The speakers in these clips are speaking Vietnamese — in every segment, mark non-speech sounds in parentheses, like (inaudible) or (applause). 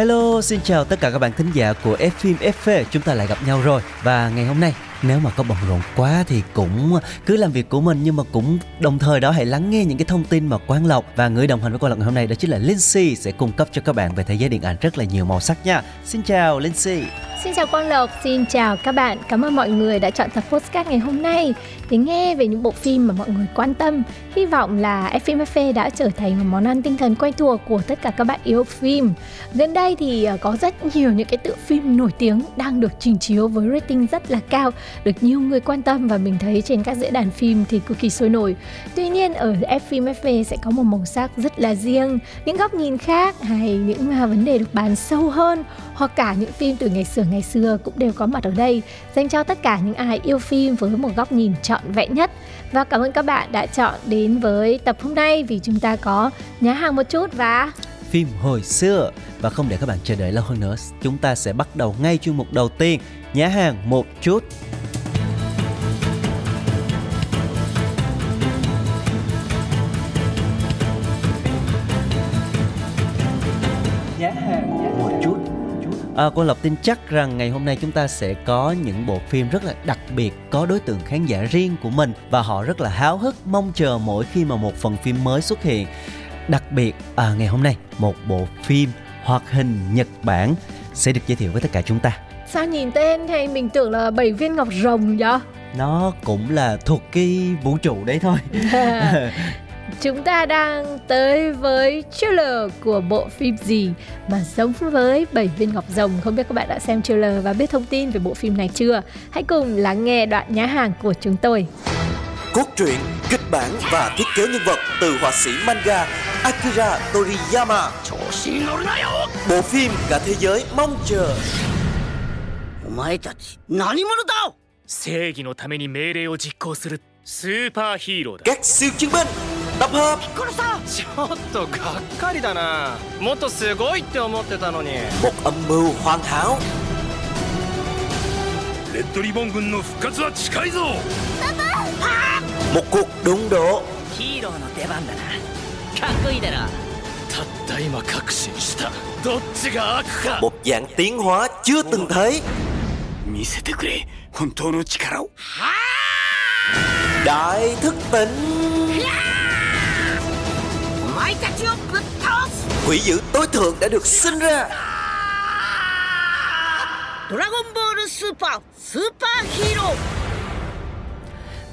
Hello, xin chào tất cả các bạn thính giả của F phim FV. Chúng ta lại gặp nhau rồi và ngày hôm nay nếu mà có bận rộn quá thì cũng ờ, cứ làm việc của mình nhưng mà cũng đồng thời đó hãy lắng nghe những cái thông tin mà Quang Lộc và người đồng hành với Quang Lộc ngày hôm nay đó chính là Lindsay sẽ cung cấp cho các bạn về thế giới điện ảnh rất là nhiều màu sắc nha. Xin chào Lindsay. Xin chào Quang Lộc, xin chào các bạn. Cảm ơn mọi người đã chọn tập podcast ngày hôm nay để nghe về những bộ phim mà mọi người quan tâm. Hy vọng là FMF đã trở thành một món ăn tinh thần quen thuộc của tất cả các bạn yêu phim. Gần đây thì ờ, có rất nhiều những cái tựa phim nổi tiếng đang được trình chiếu với rating rất là cao, được nhiều người quan tâm và mình thấy trên các diễn đàn phim thì cực kỳ sôi nổi. Tuy nhiên ở FM FV sẽ có một màu sắc rất là riêng, những góc nhìn khác hay những à, vấn đề được bàn sâu hơn hoặc cả những phim từ ngày xưa ngày xưa cũng đều có mặt ở đây dành cho tất cả những ai yêu phim với một góc nhìn trọn vẹn nhất và cảm ơn các bạn đã chọn đến với tập hôm nay vì chúng ta có nhá hàng một chút và Phim hồi xưa và không để các bạn chờ đợi lâu hơn nữa, chúng ta sẽ bắt đầu ngay chuyên mục đầu tiên, nhá hàng một chút. hàng một chút À, cô Lộc tin chắc rằng ngày hôm nay chúng ta sẽ có những bộ phim rất là đặc biệt có đối tượng khán giả riêng của mình và họ rất là háo hức mong chờ mỗi khi mà một phần phim mới xuất hiện. Đặc biệt à, ngày hôm nay một bộ phim hoạt hình Nhật Bản sẽ được giới thiệu với tất cả chúng ta. sao nhìn tên hay mình tưởng là bảy viên ngọc rồng vậy? Nó cũng là thuộc cái vũ trụ đấy thôi. (laughs) Chúng ta đang tới với trailer của bộ phim gì mà giống với bảy viên ngọc rồng Không biết các bạn đã xem trailer và biết thông tin về bộ phim này chưa Hãy cùng lắng nghe đoạn nhá hàng của chúng tôi Cốt truyện, kịch bản và thiết kế nhân vật từ họa sĩ manga Akira Toriyama. 調子に乗るなよモフィンが手よいモンチョお前たち何者だ正義のために命令を実行するスーパーヒーローだ。ゲッツキュンラパーッコロさんちょっとがっかりだな。もっとすごいって思ってたのに。僕はムーフンハウレッドリボン軍の復活は近いぞパパはぁ僕、ロンドヒーローの出番だな。かっこいいだろたった今確信したどっちが悪か một dạng tiến hóa chưa từng thấy 見せてくれ本当の力を đại thức tỉnh お前たちをぶっ倒す quỷ dữ tối thượng đã được sinh ra ドラゴンボールスーパースーパーヒーロー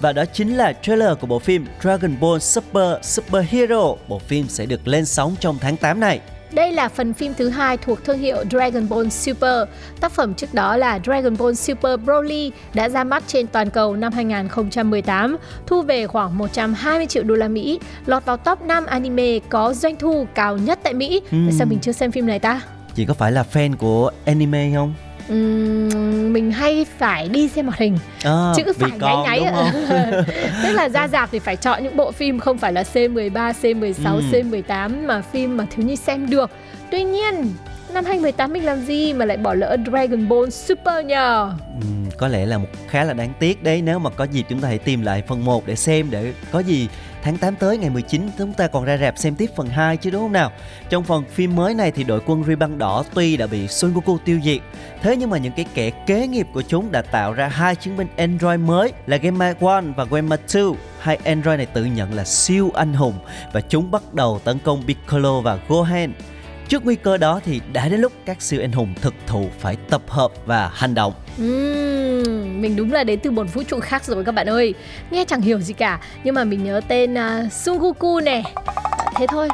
Và đó chính là trailer của bộ phim Dragon Ball Super Super Hero. Bộ phim sẽ được lên sóng trong tháng 8 này. Đây là phần phim thứ hai thuộc thương hiệu Dragon Ball Super. Tác phẩm trước đó là Dragon Ball Super Broly đã ra mắt trên toàn cầu năm 2018, thu về khoảng 120 triệu đô la Mỹ, lọt vào top 5 anime có doanh thu cao nhất tại Mỹ. Tại sao mình chưa xem phim này ta? Chị có phải là fan của anime không? Ừm, mình hay phải đi xem hoạt hình. À, chữ phải nháy nháy (laughs) tức là ra dạp thì phải chọn những bộ phim không phải là C13, C16, Ừ. C18 mà phim mà thiếu nhi xem được. Tuy nhiên năm 2018 mình làm gì mà lại bỏ lỡ Dragon Ball Super nhờ? Ừm, có lẽ là một khá là đáng tiếc đấy. Nếu mà có dịp chúng ta hãy tìm lại phần 1 để xem để có gì tháng 8 tới, ngày 19 chúng ta còn ra rạp xem tiếp phần 2 chứ, đúng không nào? Trong phần phim mới này thì đội quân Riban đỏ tuy đã bị Son Goku tiêu diệt, thế nhưng mà những cái kẻ kế nghiệp của chúng đã tạo ra hai chiến binh Android mới là Gamma 1 và Gamma 2 hai Android này tự nhận là siêu anh hùng và chúng bắt đầu tấn công Piccolo và Gohan. Trước nguy cơ đó thì đã đến lúc các siêu anh hùng thực thụ phải tập hợp và hành động. Ừm, mình đúng là đến từ một vũ trụ khác rồi các bạn ơi Nghe chẳng hiểu gì cả Nhưng mà mình nhớ tên uh, Sun Goku nè Thế thôi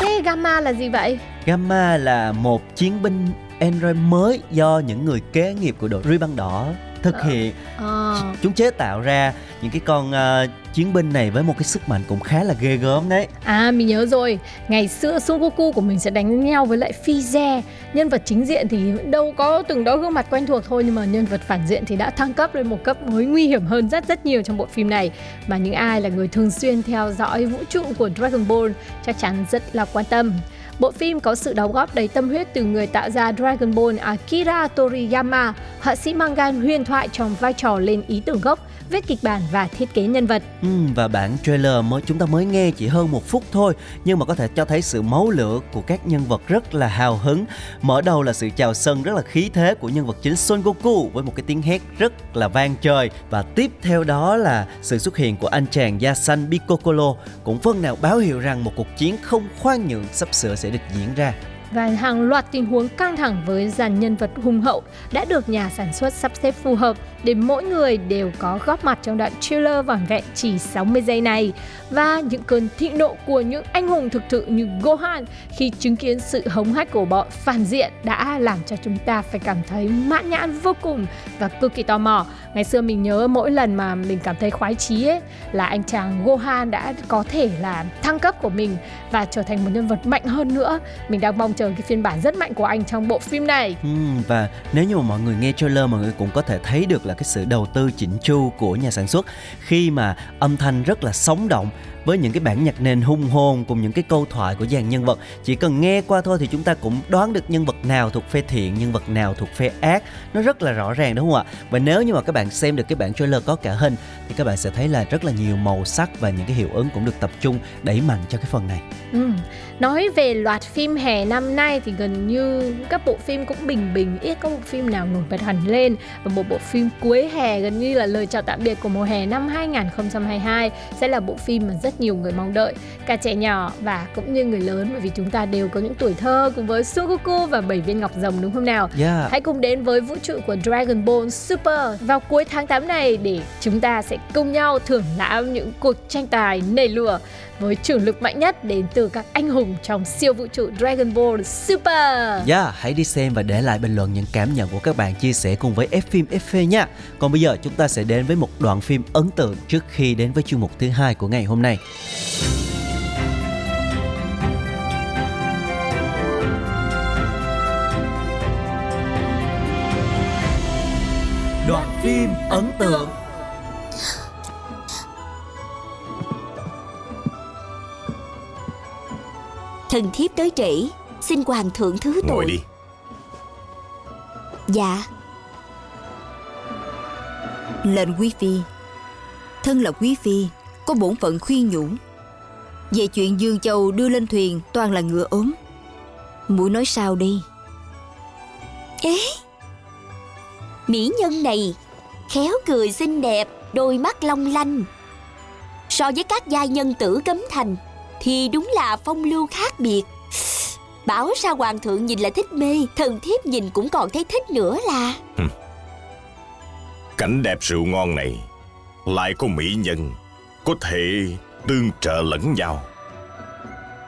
Thế Gamma là gì vậy? Gamma là một chiến binh Android mới do những người kế nghiệp của đội Ruy băng đỏ thực hiện. Ờ. chúng chế tạo ra những cái con ờ, chiến binh này với một cái sức mạnh cũng khá là ghê gớm đấy. À mình nhớ rồi, ngày xưa Son Goku của mình sẽ đánh nhau với lại Frieze Nhân vật chính diện thì đâu có từng đó gương mặt quen thuộc thôi Nhưng mà nhân vật phản diện thì đã thăng cấp lên một cấp mới nguy hiểm hơn rất rất nhiều trong bộ phim này. Mà những ai là người thường xuyên theo dõi vũ trụ của Dragon Ball chắc chắn rất là quan tâm Bộ phim có sự đóng góp đầy tâm huyết từ người tạo ra Dragon Ball Akira Toriyama, họa sĩ manga huyền thoại trong vai trò lên ý tưởng gốc, viết kịch bản và thiết kế nhân vật. Ừ, và bản trailer mới chúng ta mới nghe chỉ hơn một phút thôi nhưng mà có thể cho thấy sự máu lửa của các nhân vật rất là hào hứng. Mở đầu là sự chào sân rất là khí thế của nhân vật chính Son Goku với một cái tiếng hét rất là vang trời. Và tiếp theo đó là sự xuất hiện của anh chàng da xanh Piccolo cũng phần nào báo hiệu rằng một cuộc chiến không khoan nhượng sắp sửa sẽ được diễn ra và hàng loạt tình huống căng thẳng với dàn nhân vật hùng hậu đã được nhà sản xuất sắp xếp phù hợp để mỗi người đều có góp mặt trong đoạn trailer vỏn vẹn chỉ 60 giây này và những cơn thịnh nộ của những anh hùng thực sự như Gohan khi chứng kiến sự hống hách của bọn phản diện đã làm cho chúng ta phải cảm thấy mãn nhãn vô cùng và cực kỳ tò mò. Ngày xưa mình nhớ mỗi lần mà mình cảm thấy khoái chí ấy, là anh chàng Gohan đã có thể là thăng cấp của mình và trở thành một nhân vật mạnh hơn nữa. Mình đang mong chờ cái phiên bản rất mạnh của anh trong bộ phim này. Ừ, và nếu như mà mọi người nghe trailer mọi người cũng có thể thấy được là cái sự đầu tư chỉnh chu của nhà sản xuất khi mà âm thanh rất là sống động với những cái bản nhạc nền hung hồn cùng những cái câu thoại của dàn nhân vật. Chỉ cần nghe qua thôi thì chúng ta cũng đoán được nhân vật nào thuộc phe thiện, nhân vật nào thuộc phe ác. Nó rất là rõ ràng, đúng không ạ? Và nếu như mà các bạn xem được cái bản trailer có cả hình, thì các bạn sẽ thấy là rất là nhiều màu sắc và những cái hiệu ứng cũng được tập trung đẩy mạnh cho cái phần này. Ừ. Nói về loạt phim hè năm nay thì gần như các bộ phim cũng bình bình, ít có bộ phim nào nổi bật hẳn lên. Và một bộ phim cuối hè gần như là lời chào tạm biệt của mùa hè năm 2022 sẽ là bộ phim mà rất nhiều người mong đợi cả trẻ nhỏ và cũng như người lớn bởi vì chúng ta đều có những tuổi thơ cùng với Son Goku và bảy viên ngọc rồng đúng không nào? yeah. Hãy cùng đến với vũ trụ của Dragon Ball Super vào cuối tháng 8 này để chúng ta sẽ cùng nhau thưởng lãm những cuộc tranh tài nảy lửa với trưởng lực mạnh nhất đến từ các anh hùng trong siêu vũ trụ Dragon Ball Super. Yeah, hãy đi xem và để lại bình luận những cảm nhận của các bạn chia sẻ cùng với F phim FV nha. Còn bây giờ chúng ta sẽ đến với một đoạn phim ấn tượng trước khi đến với chuyên mục thứ hai của ngày hôm nay. Đoạn phim ấn tượng Thần thiếp tới trễ. Xin hoàng thượng thứ tội. Ngồi đi. Dạ. Lệnh quý phi. Thân là quý phi Có bổn phận khuyên nhủ. Về chuyện Dương Châu đưa lên thuyền Toàn là ngựa ốm. Mũi nói sao đi? Ế? Mỹ nhân này Khéo cười xinh đẹp Đôi mắt long lanh. So với các giai nhân tử cấm thành Thì đúng là phong lưu khác biệt. Bảo sao hoàng thượng nhìn lại thích mê Thần thiếp nhìn cũng còn thấy thích nữa là. Cảnh đẹp rượu ngon này Lại có mỹ nhân Có thể tương trợ lẫn nhau.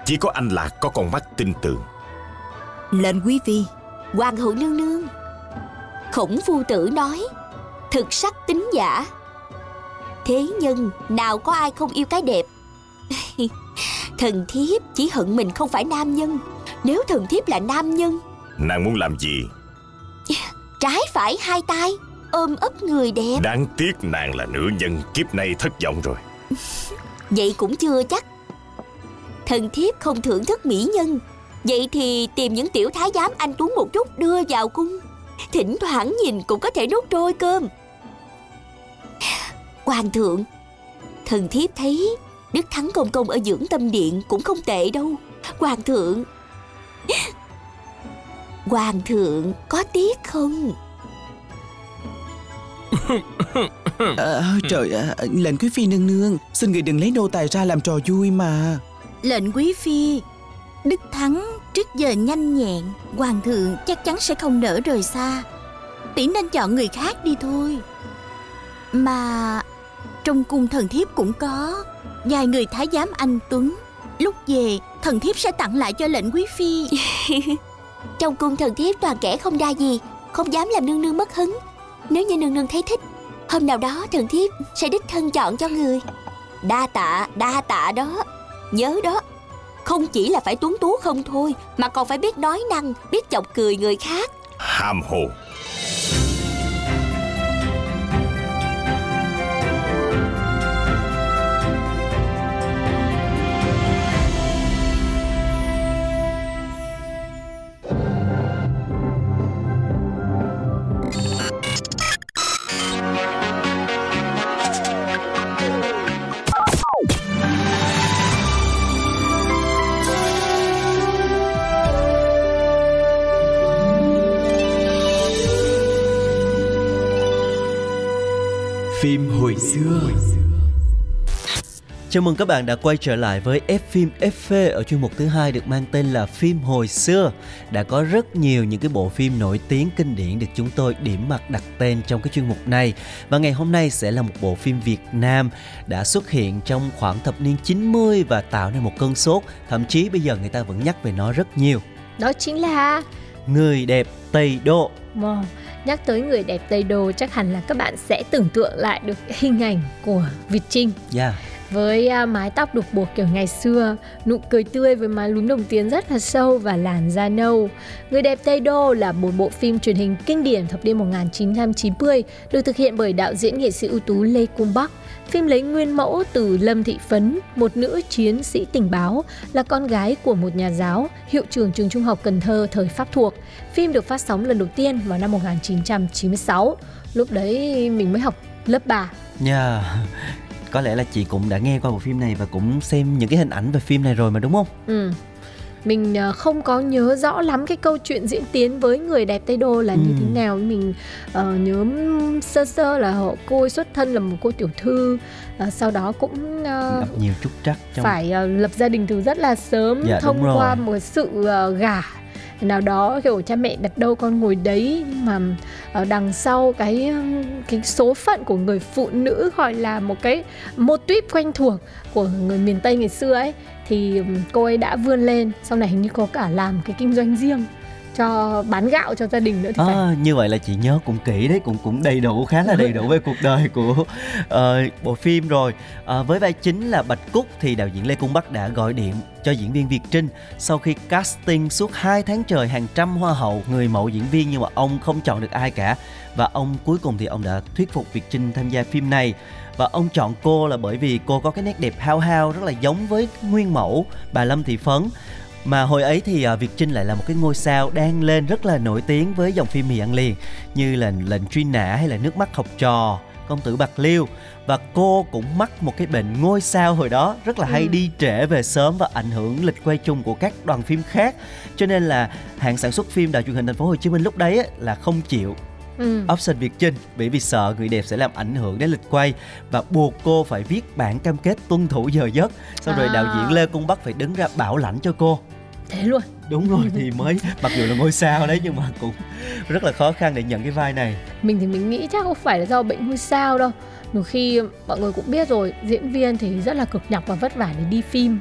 Chỉ có anh Lạc có con mắt tin tưởng Lệnh quý phi Hoàng hậu nương nương. Khổng phu tử nói Thực sắc tính giả. Thế nhân nào có ai không yêu cái đẹp Thần thiếp chỉ hận mình không phải nam nhân. Nếu thần thiếp là nam nhân Nàng muốn làm gì? Trái phải hai tay Ôm ấp người đẹp. Đáng tiếc nàng là nữ nhân Kiếp này thất vọng rồi. (laughs) Vậy cũng chưa chắc. Thần thiếp không thưởng thức mỹ nhân. Vậy thì tìm những tiểu thái giám anh Tuấn một chút đưa vào cung. Thỉnh thoảng nhìn cũng có thể nuốt trôi cơm. (sighs) Hoàng thượng Thần thiếp thấy Đức Thắng Công Công ở dưỡng tâm điện cũng không tệ đâu. Hoàng thượng. Hoàng thượng có tiếc không? (laughs) Ờ, trời ạ, lệnh quý phi nương nương, xin người đừng lấy nô tài ra làm trò vui mà. Lệnh quý phi Đức Thắng trước giờ nhanh nhẹn Hoàng thượng chắc chắn sẽ không nỡ rời xa. Tỷ nên chọn người khác đi thôi. Mà Trong cung thần thiếp cũng có. Vài người thái giám anh Tuấn Lúc về thần thiếp sẽ tặng lại cho lệnh quý phi. (laughs) Trong cung thần thiếp toàn kẻ không đa gì Không dám làm nương nương mất hứng. Nếu như nương nương thấy thích Hôm nào đó thần thiếp sẽ đích thân chọn cho người. Đa tạ, đa tạ đó. Nhớ đó Không chỉ là phải tuấn tú không thôi Mà còn phải biết nói năng Biết chọc cười người khác. Ham hồ Chào mừng các bạn đã quay trở lại với F phim FV ở chuyên mục thứ hai được mang tên là phim hồi xưa. Đã có rất nhiều những cái bộ phim nổi tiếng kinh điển được chúng tôi điểm mặt đặt tên trong cái chuyên mục này. Và ngày hôm nay sẽ là một bộ phim Việt Nam đã xuất hiện trong khoảng thập niên 90 và tạo nên một cơn sốt, thậm chí bây giờ người ta vẫn nhắc về nó rất nhiều. Đó chính là Người đẹp Tây Đô. Wow. Nhắc tới người đẹp Tây Đô chắc hẳn là các bạn sẽ tưởng tượng lại được hình ảnh của Việt Trinh. Yeah với uh, mái tóc đục buộc kiểu ngày xưa, nụ cười tươi với má lúm đồng tiền rất là sâu và làn da nâu. Người đẹp Tây Đô là một bộ phim truyền hình kinh điển thập niên 1990 được thực hiện bởi đạo diễn nghệ sĩ ưu tú Lê Cung Bắc. Phim lấy nguyên mẫu từ Lâm Thị Phấn, một nữ chiến sĩ tình báo, là con gái của một nhà giáo, hiệu trưởng trường trung học Cần Thơ thời Pháp thuộc. Phim được phát sóng lần đầu tiên vào năm 1996. Lúc đấy mình mới học lớp 3. Yeah có lẽ là chị cũng đã nghe qua bộ phim này và cũng xem những cái hình ảnh về phim này rồi mà đúng không? Ừ mình ờ, không có nhớ rõ lắm cái câu chuyện diễn tiến với người đẹp Tây Đô là ừ. như thế nào mình uh, nhớ sơ sơ là họ cô ấy xuất thân là một cô tiểu thư uh, sau đó cũng uh, gặp nhiều trúc trắc trong... phải uh, lập gia đình từ rất là sớm dạ, thông qua một sự uh, gả nào đó, kiểu, cha mẹ đặt đâu con ngồi đấy mà ở đằng sau cái cái số phận của người phụ nữ gọi là một cái mô típ quen thuộc của người miền Tây ngày xưa ấy, thì cô ấy đã vươn lên, sau này hình như có cả làm cái kinh doanh riêng cho bán gạo cho gia đình nữa thì à, phải. như vậy là chị nhớ cũng kỹ đấy cũng cũng đầy đủ khá là đầy đủ về cuộc đời của uh, bộ phim rồi. Uh, với vai chính là bạch cúc thì đạo diễn lê cung bắc đã gọi điện cho diễn viên việt trinh. Sau khi casting suốt 2 tháng trời hàng trăm hoa hậu người mẫu diễn viên nhưng mà ông không chọn được ai cả. Và ông cuối cùng thì ông đã thuyết phục việt trinh tham gia phim này. Và ông chọn cô là bởi vì cô có cái nét đẹp hao hao rất là giống với nguyên mẫu bà Lâm Thị Phấn mà hồi ấy thì uh, Việt Trinh lại là một cái ngôi sao đang lên rất là nổi tiếng với dòng phim mì ăn liền như là lệnh truy nã hay là nước mắt học trò công tử bạc liêu và cô cũng mắc một cái bệnh ngôi sao hồi đó rất là hay ừ. đi trễ về sớm và ảnh hưởng lịch quay chung của các đoàn phim khác cho nên là hãng sản xuất phim đài truyền hình thành phố Hồ Chí Minh lúc đấy là không chịu ừ. option Việt Trinh bởi vì sợ người đẹp sẽ làm ảnh hưởng đến lịch quay và buộc cô phải viết bản cam kết tuân thủ giờ giấc sau à. rồi đạo diễn Lê Cung Bắc phải đứng ra bảo lãnh cho cô thế luôn. Đúng rồi (laughs) thì mới mặc dù là ngôi sao đấy nhưng mà cũng rất là khó khăn để nhận cái vai này. Mình thì mình nghĩ chắc không phải là do bệnh ngôi sao đâu. Nhiều khi mọi người cũng biết rồi diễn viên thì rất là cực nhọc và vất vả để đi phim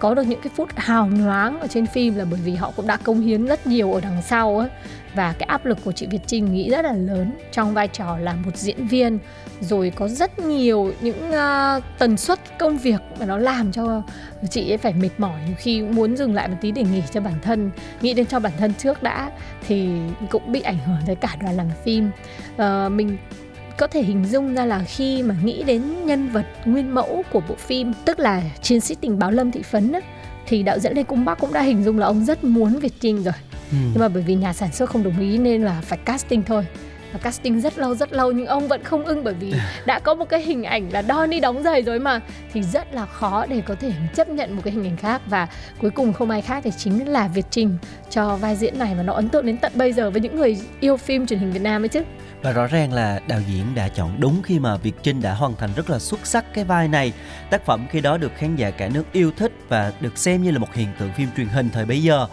có được những cái phút hào nhoáng ở trên phim là bởi vì họ cũng đã công hiến rất nhiều ở đằng sau ấy và cái áp lực của chị Việt Trinh nghĩ rất là lớn trong vai trò là một diễn viên. Rồi có rất nhiều những uh, tần suất công việc mà nó làm cho chị ấy phải mệt mỏi khi muốn dừng lại một tí để nghỉ cho bản thân nghĩ đến cho bản thân trước đã thì cũng bị ảnh hưởng tới cả đoàn làm phim. Uh, mình có thể hình dung ra là khi mà nghĩ đến nhân vật nguyên mẫu của bộ phim tức là chiến sĩ tình báo lâm thị phấn á, thì đạo diễn lê cung bắc cũng đã hình dung là ông rất muốn việt trinh rồi. Ừ. nhưng mà bởi vì nhà sản xuất không đồng ý nên là phải casting thôi. Và casting rất lâu rất lâu nhưng ông vẫn không ưng bởi vì (laughs) đã có một cái hình ảnh là Donnie đóng giày rồi mà. Thì rất là khó để có thể chấp nhận một cái hình ảnh khác. Và cuối cùng không ai khác thì chính là Việt Trình cho vai diễn này. Và nó ấn tượng đến tận bây giờ với những người yêu phim truyền hình Việt Nam ấy chứ và rõ ràng là đạo diễn đã chọn đúng khi mà Việt Trinh đã hoàn thành rất là xuất sắc cái vai này. Tác phẩm khi đó được khán giả cả nước yêu thích và được xem như là một hiện tượng phim truyền hình thời bấy giờ.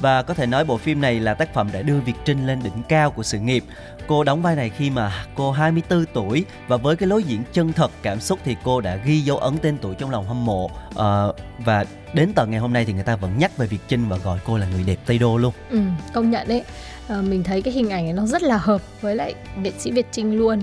Và có thể nói bộ phim này là tác phẩm đã đưa Việt Trinh lên đỉnh cao của sự nghiệp. Cô đóng vai này khi mà cô 24 tuổi và với cái lối diễn chân thật cảm xúc thì cô đã ghi dấu ấn tên tuổi trong lòng hâm mộ à, và đến tận ngày hôm nay thì người ta vẫn nhắc về Việt Trinh và gọi cô là người đẹp Tây Đô luôn. Ừ, công nhận đấy à, mình thấy cái hình ảnh nó rất là hợp với lại nghệ sĩ Việt Trinh luôn.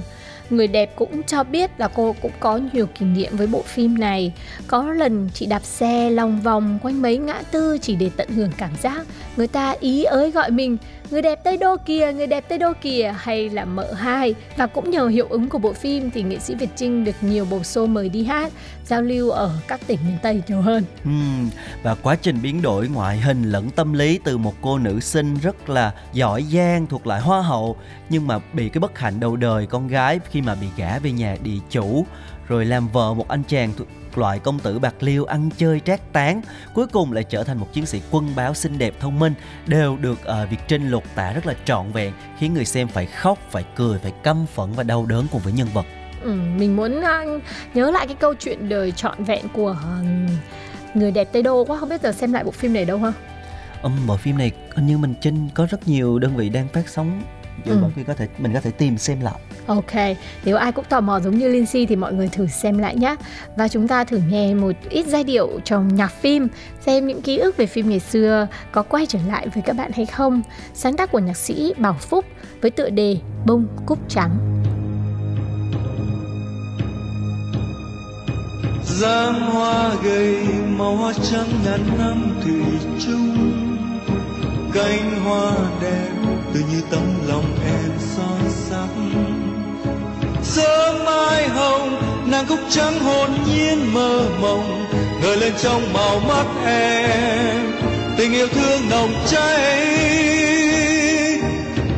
Người đẹp cũng cho biết là cô cũng có nhiều kỷ niệm với bộ phim này. Có lần chị đạp xe lòng vòng quanh mấy ngã tư chỉ để tận hưởng cảm giác. Người ta ý ới gọi mình người đẹp Tây Đô kìa, người đẹp Tây Đô kìa hay là mợ hai và cũng nhờ hiệu ứng của bộ phim thì nghệ sĩ Việt Trinh được nhiều bầu show mời đi hát giao lưu ở các tỉnh miền Tây nhiều hơn. Uhm, và quá trình biến đổi ngoại hình lẫn tâm lý từ một cô nữ sinh rất là giỏi giang thuộc lại hoa hậu nhưng mà bị cái bất hạnh đầu đời con gái khi mà bị gả về nhà địa chủ rồi làm vợ một anh chàng loại công tử bạc liêu ăn chơi trác tán cuối cùng lại trở thành một chiến sĩ quân báo xinh đẹp thông minh đều được uh, Việt Trinh lột tả rất là trọn vẹn khiến người xem phải khóc phải cười phải căm phẫn và đau đớn cùng với nhân vật. Ừ, mình muốn uh, nhớ lại cái câu chuyện đời trọn vẹn của uh, người đẹp Tây Đô quá không biết giờ xem lại bộ phim này đâu ha? Um, bộ phim này hình như mình Trinh có rất nhiều đơn vị đang phát sóng rồi ừ. khi có thể mình có thể tìm xem lại. Ok, nếu ai cũng tò mò giống như Lindsay thì mọi người thử xem lại nhé Và chúng ta thử nghe một ít giai điệu trong nhạc phim Xem những ký ức về phim ngày xưa có quay trở lại với các bạn hay không. Sáng tác của nhạc sĩ Bảo Phúc với tựa đề Bông Cúc Trắng. Giang hoa gầy màu hoa trắng ngàn năm thủy chung Cánh hoa đẹp tự như tấm lòng em son sắc. Sớm mai hồng, nàng cúc trắng hồn nhiên mơ mộng, ngời lên trong màu mắt em. Tình yêu thương nồng cháy.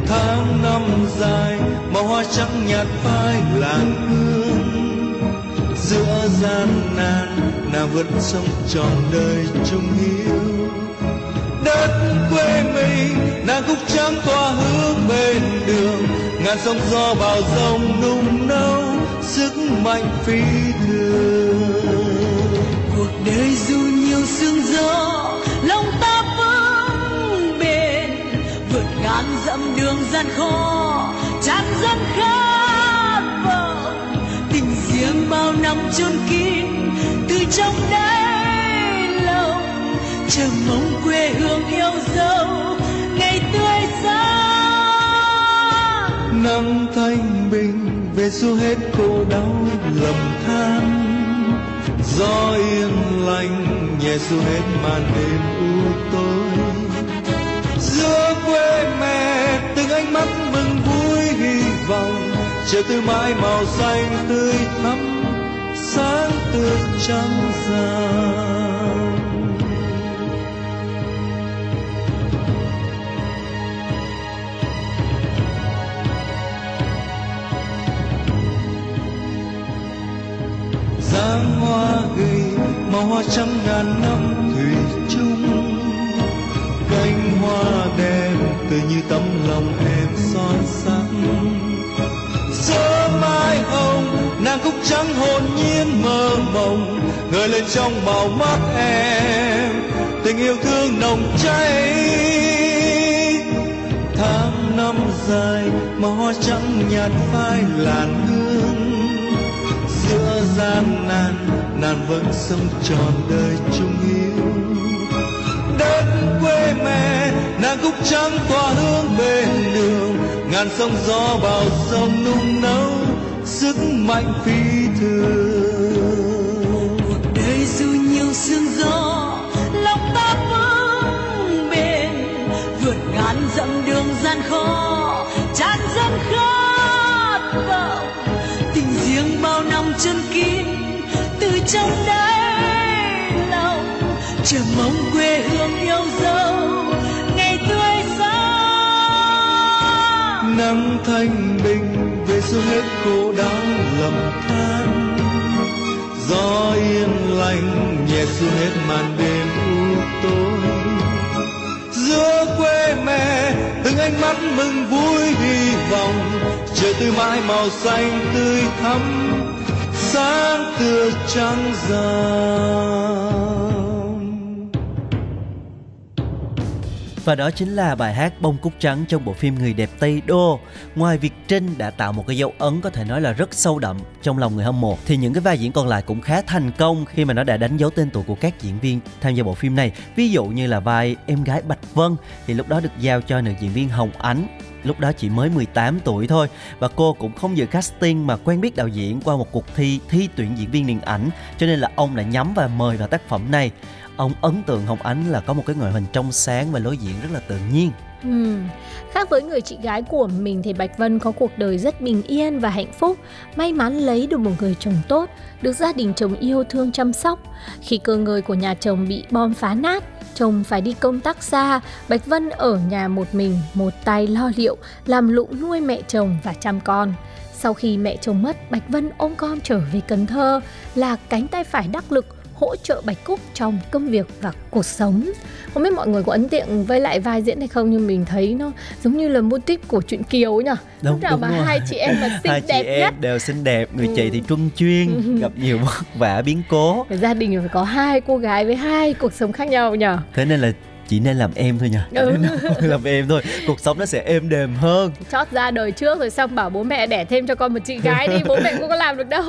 Tháng năm dài, màu hoa trắng nhạt phai làng hương. Giữa gian nan, nàng vẫn sống trọn đời chung hiếu đất quê mình, nàng khúc trắng tỏa hướng bên đường. Ngàn sóng gió vào dòng nung nấu, sức mạnh phi thường. Cuộc đời dù nhiều sương gió, lòng ta vững bền. Vượt ngàn dặm đường gian khó tràn dân khát vọng. Tình riêng bao năm chôn kín, từ trong đáy chờ mong quê hương yêu dấu, ngày tươi sáng năm thanh bình, về xua hết khổ đau lầm than. Gió yên lành, nhẹ xua hết màn đêm u tối. Giữa quê mẹ, từng ánh mắt mừng vui hy vọng. Chờ từ mãi màu xanh tươi thắm, sáng tươi trắng dài hoa trắng ngàn năm thủy chung. Cánh hoa đen tươi như tấm lòng em son sắc. Sớm mai hồng, nàng cúc trắng hồn nhiên mơ mộng, ngời lên trong màu mắt em. Tình yêu thương nồng cháy. Tháng năm dài, mà hoa trắng nhạt phai làn hương. Giữa gian nan nàng vẫn sống tròn đời chung hiếu đất quê mẹ, nàng cúc trắng tỏa hương bên đường. Ngàn sông gió vào sông nung nấu, sức mạnh phi thường. Cuộc đời dù nhiều sương gió, lòng ta vững bền. Vượt ngàn dặm đường gian khó, tràn dân khát vọng. Tình riêng bao năm chân kín trong đáy lòng. Chờ mong quê hương yêu dấu, ngày tươi sáng. Nắng thanh bình về xuống hết khổ đau lầm than. Gió yên lành nhẹ xuống hết màn đêm u tối. Giữa quê mẹ, từng ánh mắt mừng vui hy vọng. Trời tươi mãi màu xanh tươi thắm sáng tươi trắng dài Và đó chính là bài hát Bông Cúc Trắng trong bộ phim Người đẹp Tây Đô. Ngoài việc Trinh đã tạo một cái dấu ấn có thể nói là rất sâu đậm trong lòng người hâm mộ, thì những cái vai diễn còn lại cũng khá thành công khi mà nó đã đánh dấu tên tuổi của các diễn viên tham gia bộ phim này. Ví dụ như là vai em gái Bạch Vân, thì lúc đó được giao cho nữ diễn viên Hồng Ánh, lúc đó chỉ mới 18 tuổi thôi. Và cô cũng không dự casting mà quen biết đạo diễn qua một cuộc thi thi tuyển diễn viên điện ảnh, cho nên là ông đã nhắm và mời vào tác phẩm này ông ấn tượng Hồng Ánh là có một cái ngoại hình trong sáng và lối diễn rất là tự nhiên Ừ. Khác với người chị gái của mình thì Bạch Vân có cuộc đời rất bình yên và hạnh phúc, may mắn lấy được một người chồng tốt, được gia đình chồng yêu thương chăm sóc. Khi cơ ngơi của nhà chồng bị bom phá nát, chồng phải đi công tác xa, Bạch Vân ở nhà một mình, một tay lo liệu, làm lụng nuôi mẹ chồng và chăm con. Sau khi mẹ chồng mất, Bạch Vân ôm con trở về Cần Thơ là cánh tay phải đắc lực hỗ trợ Bạch Cúc trong công việc và cuộc sống. Không biết mọi người có ấn tượng với lại vai diễn này không nhưng mình thấy nó giống như là mô típ của truyện Kiều ấy nhỉ. Đúng, Lúc nào đúng mà rồi. hai chị em mà xinh hai chị đẹp em nhất. đều xinh đẹp người Ừ. chị thì truân chuyên (laughs) gặp nhiều vất vả biến cố gia đình phải có hai cô gái với hai cuộc sống khác nhau nhỉ. thế nên là chỉ nên làm em thôi nha Ừ. (laughs) (laughs) làm em thôi cuộc sống nó sẽ êm đềm hơn Chót ra đời trước rồi xong bảo bố mẹ đẻ thêm cho con một chị gái đi, bố mẹ cũng có làm được đâu.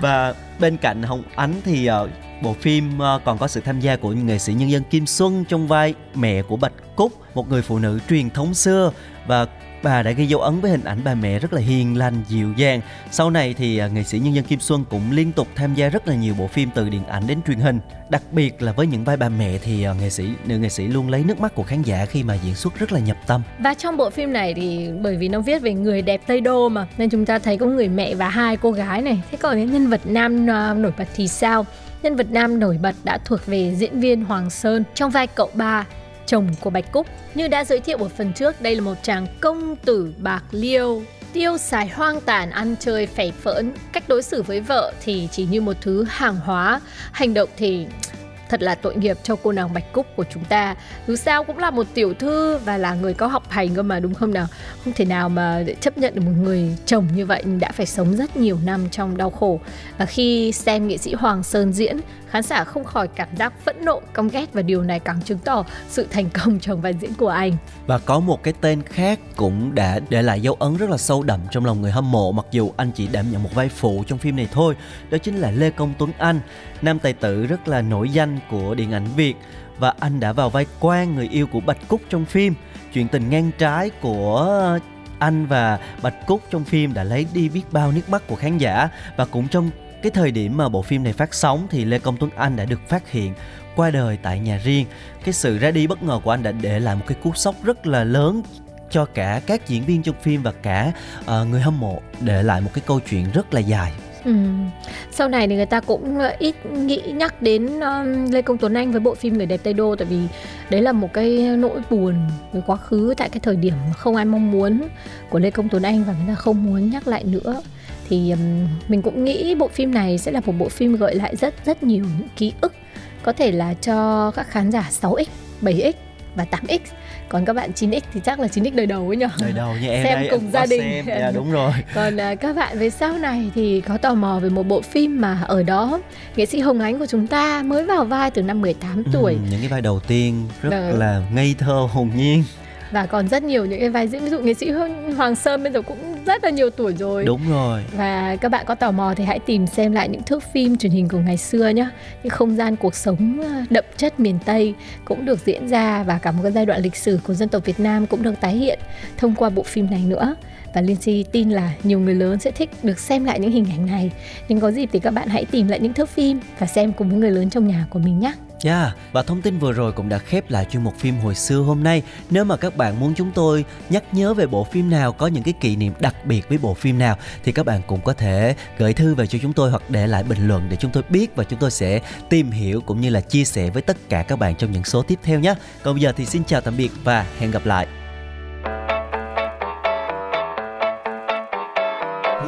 và bên cạnh Hồng Ánh thì ờ, bộ phim ờ, còn có sự tham gia của nghệ sĩ nhân dân Kim Xuân trong vai mẹ của Bạch Cúc, một người phụ nữ truyền thống xưa và bà đã ghi dấu ấn với hình ảnh bà mẹ rất là hiền, lành, dịu dàng sau này thì ờ, nghệ sĩ nhân dân Kim Xuân cũng liên tục tham gia rất là nhiều bộ phim từ điện ảnh đến truyền hình đặc biệt là với những vai bà mẹ thì ờ, nghệ sĩ, nữ nghệ sĩ luôn lấy nước mắt của khán giả khi mà diễn xuất rất là nhập tâm Và trong bộ phim này thì bởi vì nó viết về người đẹp Tây Đô mà, nên chúng ta thấy có người mẹ và hai cô gái này. Thế còn những nhân vật nam nổi bật thì sao? Nhân vật nam nổi bật đã thuộc về diễn viên Hoàng Sơn trong vai cậu ba chồng của Bạch Cúc. Như đã giới thiệu ở phần trước, đây là một chàng công tử bạc liêu tiêu xài hoang tàn ăn chơi phẩy phỡn cách đối xử với vợ thì chỉ như một thứ hàng hóa hành động thì thật là tội nghiệp cho cô nàng Bạch Cúc của chúng ta. Dù sao cũng là một tiểu thư và là người có học hành cơ mà, đúng không nào? Không thể nào mà để chấp nhận được một người chồng như vậy đã phải sống rất nhiều năm trong đau khổ. Và khi xem nghệ sĩ Hoàng Sơn diễn khán giả không khỏi cảm giác phẫn nộ căm ghét và điều này càng chứng tỏ sự thành công (laughs) trong vai diễn của anh Và có một cái tên khác cũng đã để lại dấu ấn rất là sâu đậm trong lòng người hâm mộ mặc dù anh chỉ đảm nhận một vai phụ trong phim này thôi. Đó chính là Lê Công Tuấn Anh, nam tài tử rất là nổi danh của điện ảnh Việt và anh đã vào vai quan người yêu của Bạch Cúc trong phim. Chuyện tình ngang trái của anh và Bạch Cúc trong phim đã lấy đi biết bao nước mắt của khán giả và cũng trong cái thời điểm mà bộ phim này phát sóng thì Lê Công Tuấn Anh đã được phát hiện qua đời tại nhà riêng. Cái sự ra đi bất ngờ của anh đã để lại một cái cú sốc rất là lớn cho cả các diễn viên trong phim và cả uh, người hâm mộ để lại một cái câu chuyện rất là dài. Ừ. Sau này thì người ta cũng ờ, ít nghĩ nhắc đến um, Lê Công Tuấn Anh với bộ phim Người đẹp Tây Đô tại vì đấy là một cái nỗi buồn với quá khứ tại cái thời điểm mà không ai mong muốn của Lê Công Tuấn Anh và người ta không muốn nhắc lại nữa thì um, mình cũng nghĩ bộ phim này sẽ là một bộ phim gợi lại rất rất nhiều những ký ức có thể là cho các khán giả 6x, 7x và 8x còn các bạn 9x thì chắc là 9x đời đầu ấy nhở Đời đầu như em xem đây, cùng em gia đình xem. Dạ, đúng rồi. (laughs) còn à, các bạn về sau này thì có tò mò về một bộ phim mà ở đó nghệ sĩ Hồng Ánh của chúng ta mới vào vai từ năm 18 tuổi Ừ, những cái vai đầu tiên rất Vâng. là ngây thơ hồn nhiên. Và còn rất nhiều những cái vai diễn ví dụ nghệ sĩ Hoàng Sơn bây giờ cũng rất là nhiều tuổi rồi. Đúng rồi. và các bạn có tò mò thì hãy tìm xem lại những thước phim truyền hình của ngày xưa nhé những không gian cuộc sống à, đậm chất miền Tây cũng được diễn ra và cả một cái giai đoạn lịch sử của dân tộc Việt Nam cũng được tái hiện thông qua bộ phim này nữa. Và Liên Si tin là nhiều người lớn sẽ thích được xem lại những hình ảnh này. Nhưng có dịp thì các bạn hãy tìm lại những thước phim và xem cùng với người lớn trong nhà của mình nhé Yeah, và thông tin vừa rồi cũng đã khép lại chuyên mục phim hồi xưa hôm nay. Nếu mà các bạn muốn chúng tôi nhắc nhớ về bộ phim nào, có những cái kỷ niệm đặc biệt với bộ phim nào thì các bạn cũng có thể gửi thư về cho chúng tôi hoặc để lại bình luận để chúng tôi biết và chúng tôi sẽ tìm hiểu cũng như là chia sẻ với tất cả các bạn trong những số tiếp theo nhé. Còn bây giờ thì xin chào tạm biệt và hẹn gặp lại.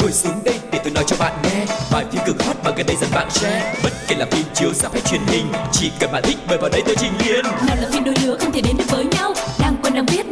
Ngồi xuống đây để tôi nói cho bạn nghe Vài phim cực hot mà gần đây dần bạn share. Bất kể là phim chiếu sắp hay truyền hình, Chỉ cần bạn thích mời vào đây tôi trình liền nào là phim đôi lứa không thể đến được với nhau. Đang quen đang biết